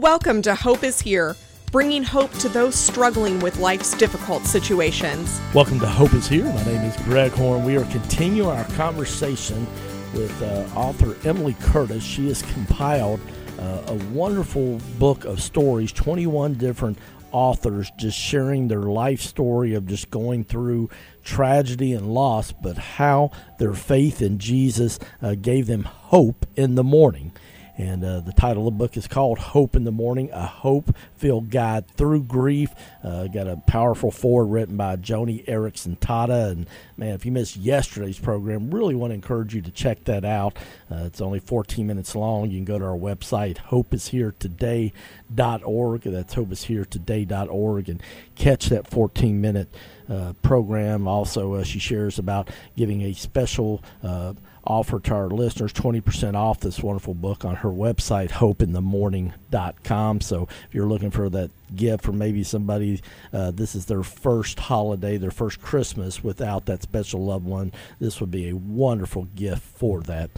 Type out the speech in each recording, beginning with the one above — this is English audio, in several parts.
Welcome to Hope is Here, bringing hope to those struggling with life's difficult situations. Welcome to Hope is Here. My name is Greg Horn. We are continuing our conversation with uh, author Emily Curtis. She has compiled uh, a wonderful book of stories, 21 different authors just sharing their life story of just going through tragedy and loss, but how their faith in Jesus uh, gave them hope in the mourning. And uh, the title of the book is called Hope in the Mourning, a hope filled guide through grief. Uh, got a powerful foreword written by Joni Eareckson Tada. And man, if you missed yesterday's program, really want to encourage you to check that out. Uh, it's only 14 minutes long. You can go to our website, hopeisheretoday.org. That's hopeisheretoday.org and catch that 14 minute uh, program. Also, uh, she shares about giving a special uh, offer to our listeners 20% off this wonderful book on her website, hopeinthemourning.com. So if you're looking for that gift for maybe somebody, uh, this is their first holiday, their first Christmas without that special loved one, this would be a wonderful gift for that.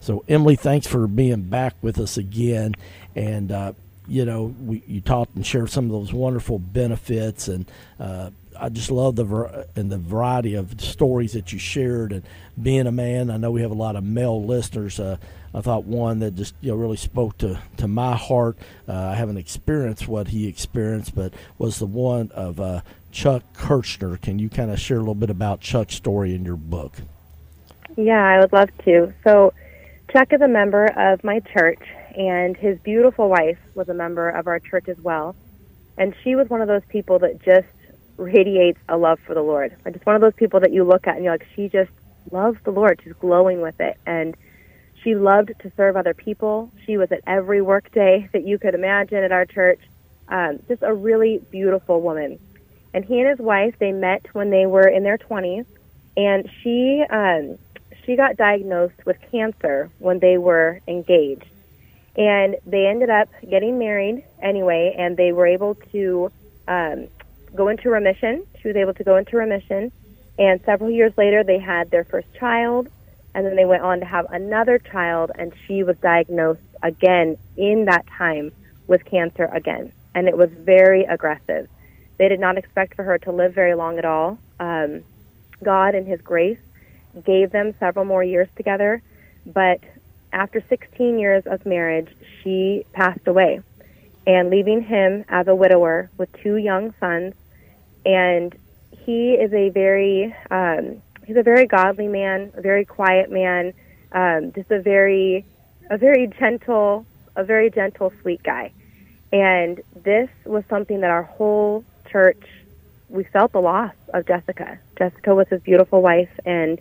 So, Emily, thanks for being back with us again. And, uh, you know, we, you talked and shared some of those wonderful benefits and, uh, I just love the and the variety of stories that you shared and being a man. I know we have a lot of male listeners. Uh, I thought one that just you know really spoke to to my heart. Uh, I haven't experienced what he experienced, but was the one of uh, Chuck Kirchner. Can you kind of share a little bit about Chuck's story in your book? Yeah, I would love to. So, Chuck is a member of my church, and his beautiful wife was a member of our church as well. And she was one of those people that just radiates a love for the Lord. Like just one of those people that you look at and you're like, she just loves the Lord. She's glowing with it. And she loved to serve other people. She was at every work day that you could imagine at our church. Um, just a really beautiful woman. And he and his wife, they met when they were in their 20s. And she, um, she got diagnosed with cancer when they were engaged. And they ended up getting married anyway, and they were able to um, go into remission. She was able to go into remission. And several years later, they had their first child. And then they went on to have another child, and she was diagnosed again in that time with cancer again. And it was very aggressive. They did not expect for her to live very long at all. Um, God, in His grace, gave them several more years together. But after 16 years of marriage, she passed away. And leaving him as a widower with two young sons and he is a very um, he's a very godly man, a very quiet man, um, just a very a very gentle, a very gentle, sweet guy. And this was something that our whole church we felt the loss of Jessica. Jessica was his beautiful wife, and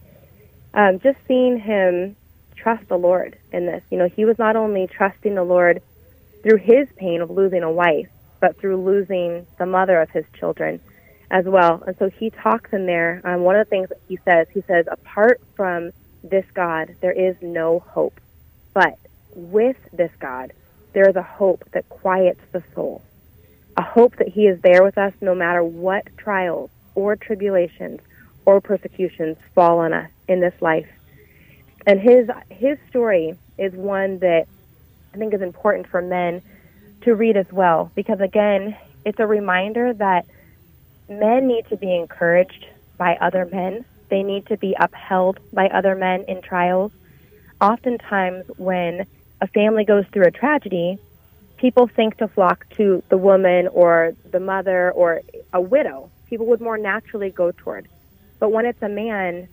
um, just seeing him trust the Lord in this. You know, he was not only trusting the Lord through his pain of losing a wife, but through losing the mother of his children as well. And so he talks in there. Um, one of the things that he says, he says, apart from this God, there is no hope. But with this God, there is a hope that quiets the soul, a hope that He is there with us no matter what trials or tribulations or persecutions fall on us in this life. And his his story is one that I think is important for men to read as well because again, it's a reminder that men need to be encouraged by other men. They need to be upheld by other men in trials. Oftentimes, when a family goes through a tragedy, people think to flock to the woman or the mother or a widow. People would more naturally go toward. But when it's a man,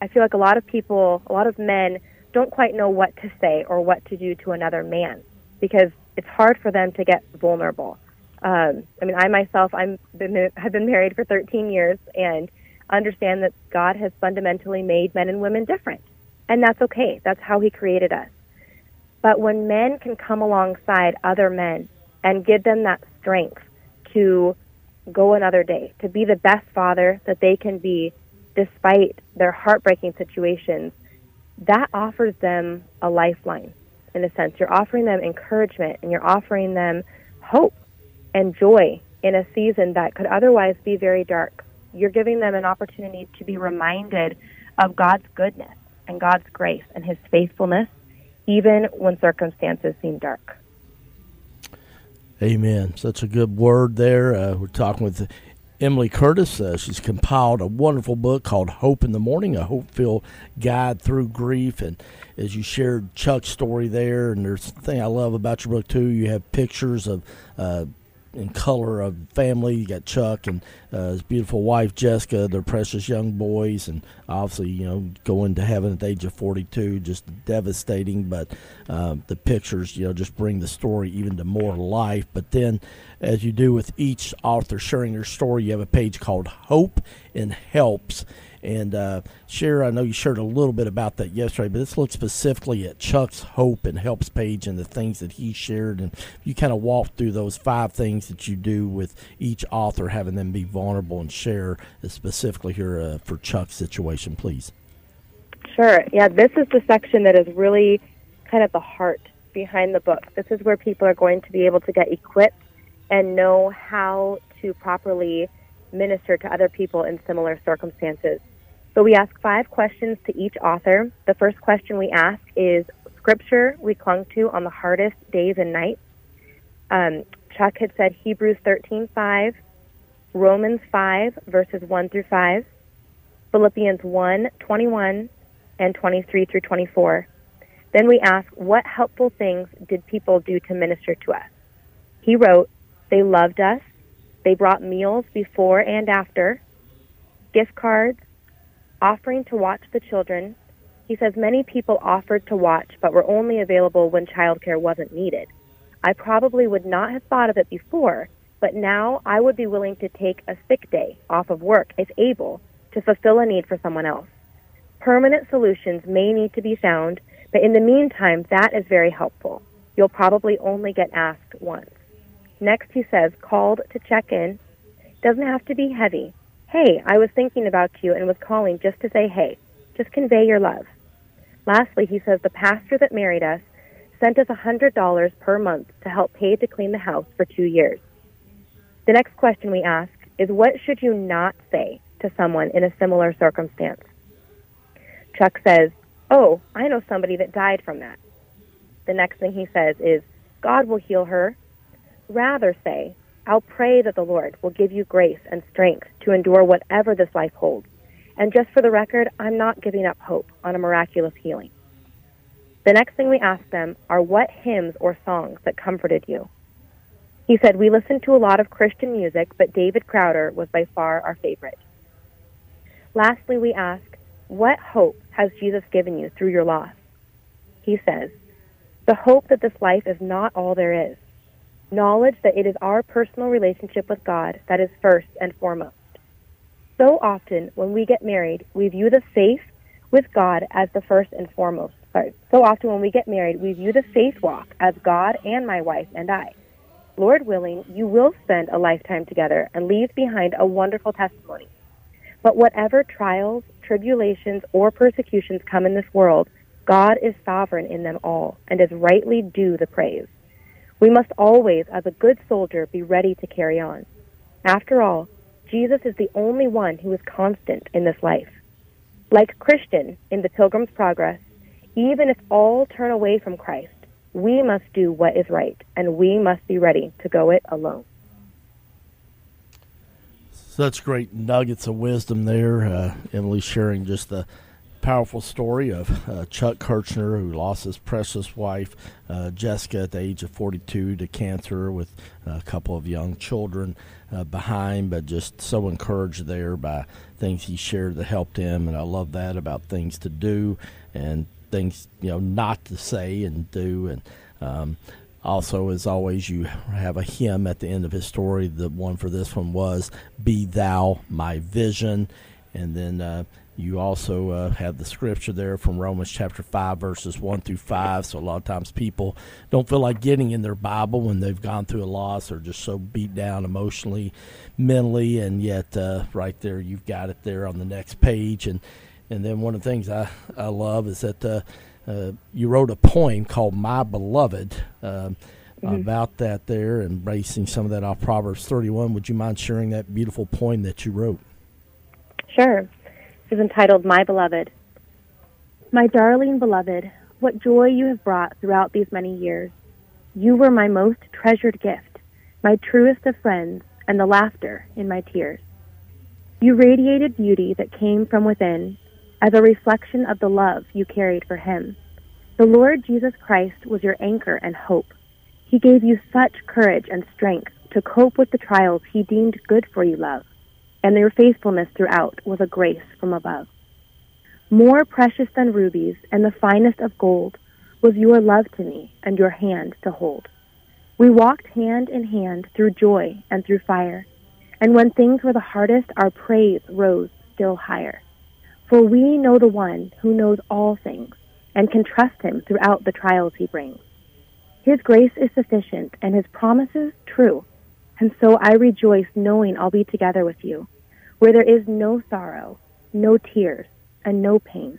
I feel like a lot of people, a lot of men, don't quite know what to say or what to do to another man because it's hard for them to get vulnerable. Um, I mean, I myself, I'm been, have been married for 13 years and understand that God has fundamentally made men and women different, and that's okay. That's how He created us. But when men can come alongside other men and give them that strength to go another day, to be the best father that they can be, despite their heartbreaking situations, that offers them a lifeline. In a sense, you're offering them encouragement and you're offering them hope and joy in a season that could otherwise be very dark. You're giving them an opportunity to be reminded of God's goodness and God's grace and His faithfulness, even when circumstances seem dark. Amen. Such a good word there. Uh, we're talking with Emily Curtis. Uh, she's compiled a wonderful book called Hope in the Mourning, a hope filled guide through grief. And as you shared Chuck's story there, and there's a thing I love about your book too, you have pictures of uh, in color of family. You got Chuck and uh, his beautiful wife Jessica, their precious young boys, and obviously you know going to heaven at the age of 42, just devastating. But uh, the pictures, you know, just bring the story even to more life. But then, as you do with each author sharing their story, you have a page called Hope and Helps and uh, share, I know you shared a little bit about that yesterday, but let's look specifically at Chuck's Hope and Helps page and the things that he shared. And you kind of walk through those five things that you do with each author, having them be vulnerable and share specifically here uh, for Chuck's situation, please. Sure. Yeah, this is the section that is really kind of the heart behind the book. This is where people are going to be able to get equipped and know how to properly minister to other people in similar circumstances. So we ask five questions to each author. The first question we ask is scripture we clung to on the hardest days and nights. Um, Chuck had said Hebrews 13:5, Romans 5 verses 1 through 5, Philippians 1:21 and 23 through 24. Then we ask what helpful things did people do to minister to us? He wrote, they loved us, they brought meals before and after, gift cards, offering to watch the children. He says many people offered to watch but were only available when childcare wasn't needed. I probably would not have thought of it before, but now I would be willing to take a sick day off of work if able to fulfill a need for someone else. Permanent solutions may need to be found, but in the meantime, that is very helpful. You'll probably only get asked once. Next, he says, called to check in. Doesn't have to be heavy. Hey, I was thinking about you and was calling just to say hey. Just convey your love. Lastly, he says the pastor that married us sent us a $100 per month to help pay to clean the house for two years. The next question we ask is what should you not say to someone in a similar circumstance? Chuck says, Oh, I know somebody that died from that. The next thing he says is, God will heal her. Rather say, I'll pray that the Lord will give you grace and strength to endure whatever this life holds. And just for the record, I'm not giving up hope on a miraculous healing. The next thing we asked them are what hymns or songs that comforted you. He said, We listened to a lot of Christian music, but David Crowder was by far our favorite. Lastly, we ask, What hope has Jesus given you through your loss? He says, The hope that this life is not all there is knowledge that it is our personal relationship with God that is first and foremost. So often, when we get married, we view the faith with God as the first and foremost. So often, when we get married, we view the faith walk as God and my wife and I. Lord willing, you will spend a lifetime together and leave behind a wonderful testimony. But whatever trials, tribulations, or persecutions come in this world, God is sovereign in them all and is rightly due the praise. We must always, as a good soldier, be ready to carry on. After all, Jesus is the only one who is constant in this life. Like Christian in the Pilgrim's Progress, even if all turn away from Christ, we must do what is right, and we must be ready to go it alone. Such great nuggets of wisdom there, uh, Emily sharing just the powerful story of uh, Chuck Kirchner, who lost his precious wife, uh, Jessica, at the age of 42 to cancer with a couple of young children uh, behind, but just so encouraged there by things he shared that helped him. And I love that about things to do and things, you know, not to say and do. And, um, also, as always, you have a hymn at the end of his story. The one for this one was "Be Thou My Vision," and then uh, you also uh, have the scripture there from Romans chapter 5, verses 1 through 5. So, a lot of times people don't feel like getting in their Bible when they've gone through a loss or just so beat down emotionally, mentally, and yet uh, right there you've got it there on the next page. And, and then one of the things I, I love is that uh, uh you wrote a poem called My Beloved. Um, mm-hmm. About that, there, and basing some of that off Proverbs 31. Would you mind sharing that beautiful poem that you wrote? Sure is entitled My Beloved. My darling beloved, what joy you have brought throughout these many years. You were my most treasured gift, my truest of friends, and the laughter in my tears. You radiated beauty that came from within as a reflection of the love you carried for him. The Lord Jesus Christ was your anchor and hope. He gave you such courage and strength to cope with the trials he deemed good for you, love, and your faithfulness throughout was a grace from above. More precious than rubies and the finest of gold was your love to me and your hand to hold. We walked hand in hand through joy and through fire, and when things were the hardest, our praise rose still higher. For we know the one who knows all things and can trust him throughout the trials he brings. His grace is sufficient and his promises true. And so I rejoice knowing I'll be together with you, where there is no sorrow, no tears, and no pain.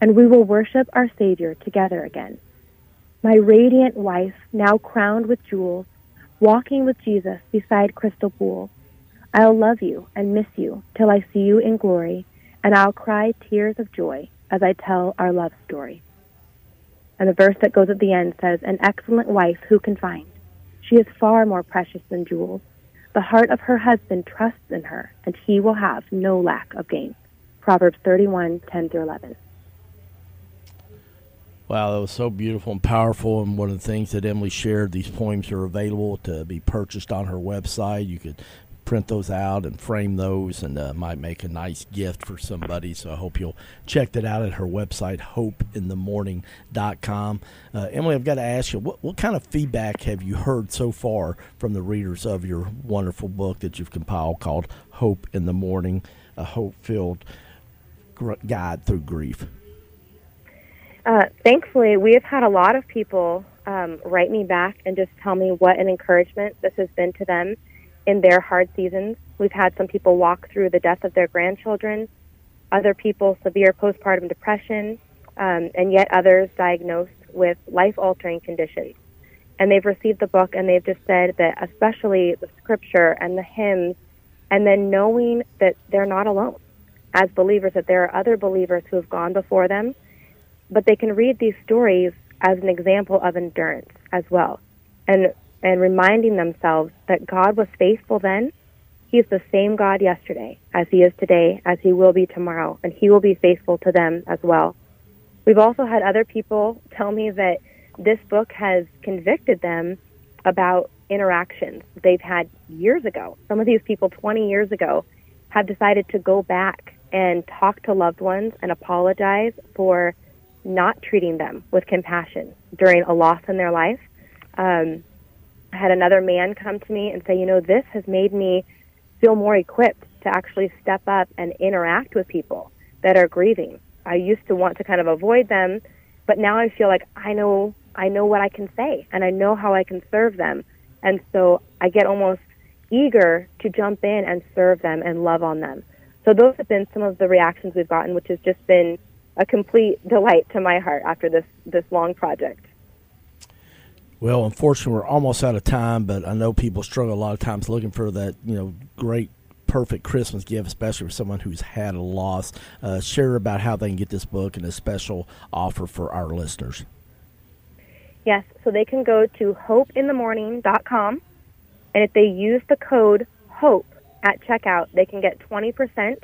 And we will worship our Savior together again. My radiant wife, now crowned with jewels, walking with Jesus beside crystal Pool. I'll love you and miss you till I see you in glory and I'll cry tears of joy as I tell our love story. And the verse that goes at the end says, An excellent wife who can find? She is far more precious than jewels. The heart of her husband trusts in her, and he will have no lack of gain. Proverbs 31, 10 through 11. Wow, that was so beautiful and powerful. And one of the things that Emily shared, these poems are available to be purchased on her website. You could print those out and frame those and uh, might make a nice gift for somebody. So I hope you'll check that out at her website, hopeinthemourning.com. Uh, Emily, I've got to ask you, what, what kind of feedback have you heard so far from the readers of your wonderful book that you've compiled called Hope in the Mourning, a hope filled gr- guide through grief? Uh, thankfully, we have had a lot of people um, write me back and just tell me what an encouragement this has been to them in their hard seasons. We've had some people walk through the death of their grandchildren, other people severe postpartum depression, um, and yet others diagnosed with life altering conditions. And they've received the book and they've just said that, especially the scripture and the hymns, and then knowing that they're not alone as believers, that there are other believers who have gone before them, but they can read these stories as an example of endurance as well. And and reminding themselves that God was faithful then. He's the same God yesterday as he is today, as he will be tomorrow, and he will be faithful to them as well. We've also had other people tell me that this book has convicted them about interactions they've had years ago. Some of these people 20 years ago have decided to go back and talk to loved ones and apologize for not treating them with compassion during a loss in their life. Um, I had another man come to me and say, you know, this has made me feel more equipped to actually step up and interact with people that are grieving. I used to want to kind of avoid them, but now I feel like I know I know what I can say and I know how I can serve them. And so I get almost eager to jump in and serve them and love on them. So those have been some of the reactions we've gotten, which has just been a complete delight to my heart after this this long project. Well, unfortunately, we're almost out of time, but I know people struggle a lot of times looking for that, you know, great, perfect Christmas gift, especially for someone who's had a loss. Uh, share about how they can get this book and a special offer for our listeners. Yes, so they can go to hopeinthemourning.com, and if they use the code HOPE at checkout, they can get 20%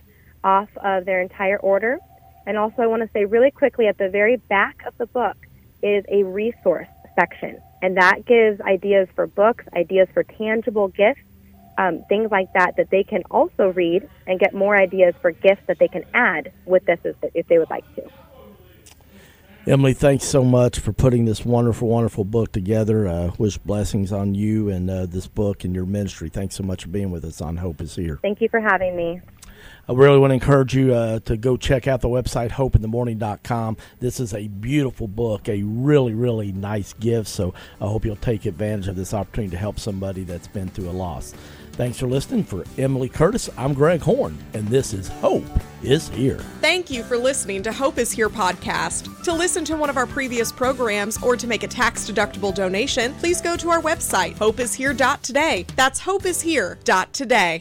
off of their entire order. And also, I want to say really quickly at the very back of the book is a resource section. And that gives ideas for books, ideas for tangible gifts, um, things like that, that they can also read and get more ideas for gifts that they can add with this if they would like to. Emily, thanks so much for putting this wonderful, wonderful book together. Uh, wish blessings on you and uh, this book and your ministry. Thanks so much for being with us on Hope is Here. Thank you for having me. I really want to encourage you uh, to go check out the website, hopeinthemourning.com. This is a beautiful book, a really, really nice gift. So I hope you'll take advantage of this opportunity to help somebody that's been through a loss. Thanks for listening. For Emily Curtis, I'm Greg Horn, and this is Hope is Here. Thank you for listening to Hope is Here podcast. To listen to one of our previous programs or to make a tax deductible donation, please go to our website, hopeishere.today. That's hopeishere.today.